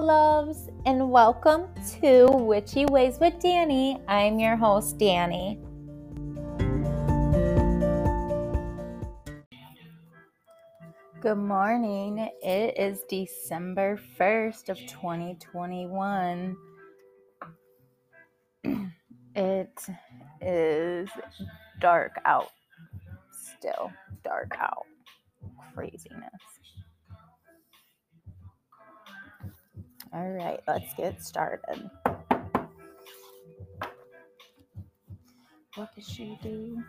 Loves, and welcome to Witchy Ways with Danny. I'm your host, Danny. Good morning. It is December 1st of 2021. It is dark out. Still dark out. Craziness. All right, let's get started. What does she do?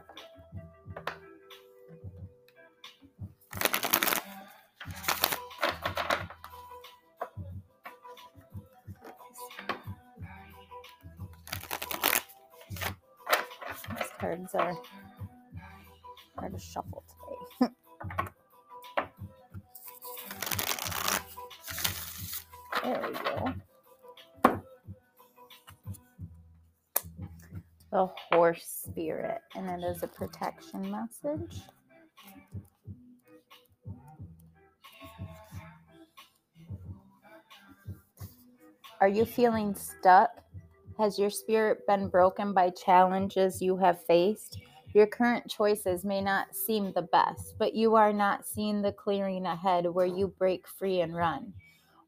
These cards are hard to shuffle There we go. The horse spirit, and it is a protection message. Are you feeling stuck? Has your spirit been broken by challenges you have faced? Your current choices may not seem the best, but you are not seeing the clearing ahead where you break free and run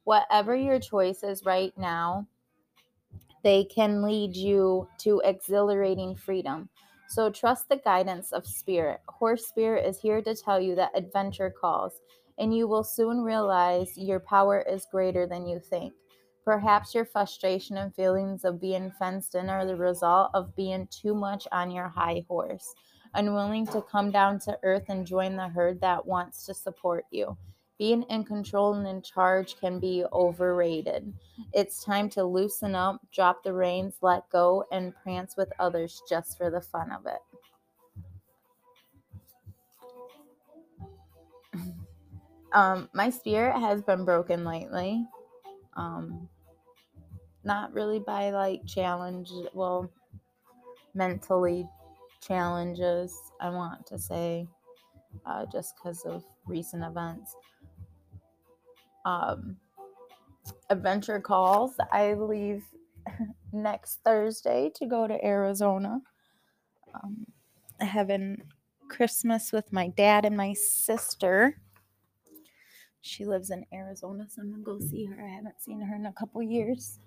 whatever your choice is right now, they can lead you to exhilarating freedom. So trust the guidance of spirit. Horse spirit is here to tell you that adventure calls, and you will soon realize your power is greater than you think. Perhaps your frustration and feelings of being fenced in are the result of being too much on your high horse, unwilling to come down to earth and join the herd that wants to support you. Being in control and in charge can be overrated. It's time to loosen up, drop the reins, let go, and prance with others just for the fun of it. Um, my spirit has been broken lately. Um, not really by like challenge, well, mentally challenges, I want to say, uh, just because of recent events um, adventure calls. I leave next Thursday to go to Arizona. Um, having Christmas with my dad and my sister. She lives in Arizona, so I'm gonna go see her. I haven't seen her in a couple years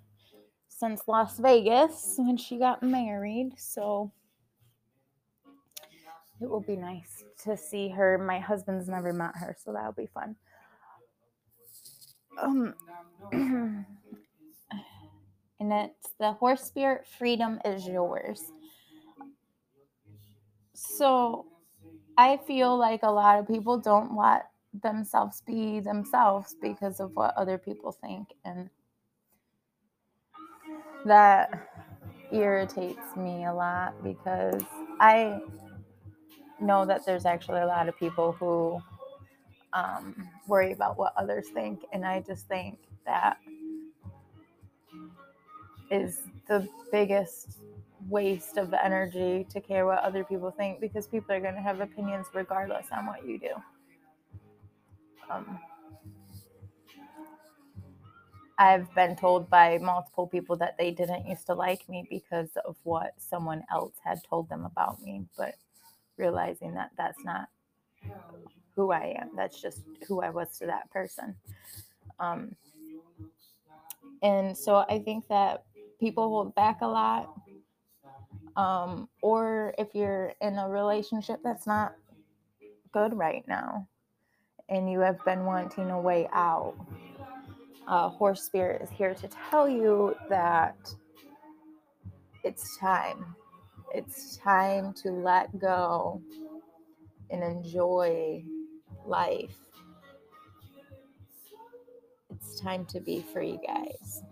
since Las Vegas when she got married. So it will be nice to see her. My husband's never met her, so that'll be fun um and it's the horse spirit freedom is yours. So i feel like a lot of people don't let themselves be themselves because of what other people think and that irritates me a lot because i know that there's actually a lot of people who um, worry about what others think. And I just think that is the biggest waste of energy to care what other people think because people are going to have opinions regardless on what you do. Um, I've been told by multiple people that they didn't used to like me because of what someone else had told them about me, but realizing that that's not who I am. That's just who I was to that person. Um, and so I think that people hold back a lot. Um, or if you're in a relationship that's not good right now and you have been wanting a way out, uh, Horse Spirit is here to tell you that it's time. It's time to let go and enjoy life. It's time to be free, guys.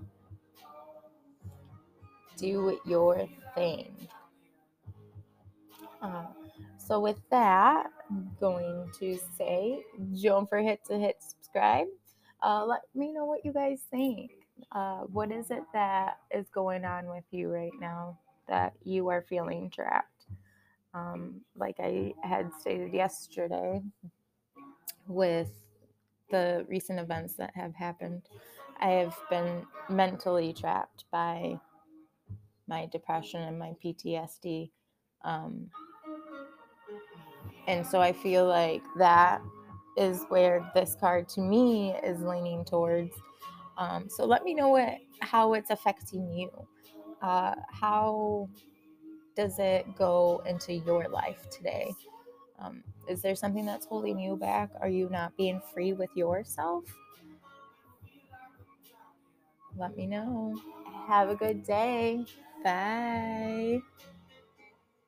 Do your thing. Uh, so, with that, I'm going to say don't forget to hit subscribe. Uh, let me know what you guys think. Uh, what is it that is going on with you right now that you are feeling trapped? Um, like I had stated yesterday, with the recent events that have happened. I have been mentally trapped by my depression and my PTSD. Um, and so I feel like that is where this card to me is leaning towards. Um, so let me know what how it's affecting you. Uh, how does it go into your life today? Um, is there something that's holding you back? Are you not being free with yourself? Let me know. Have a good day. Bye.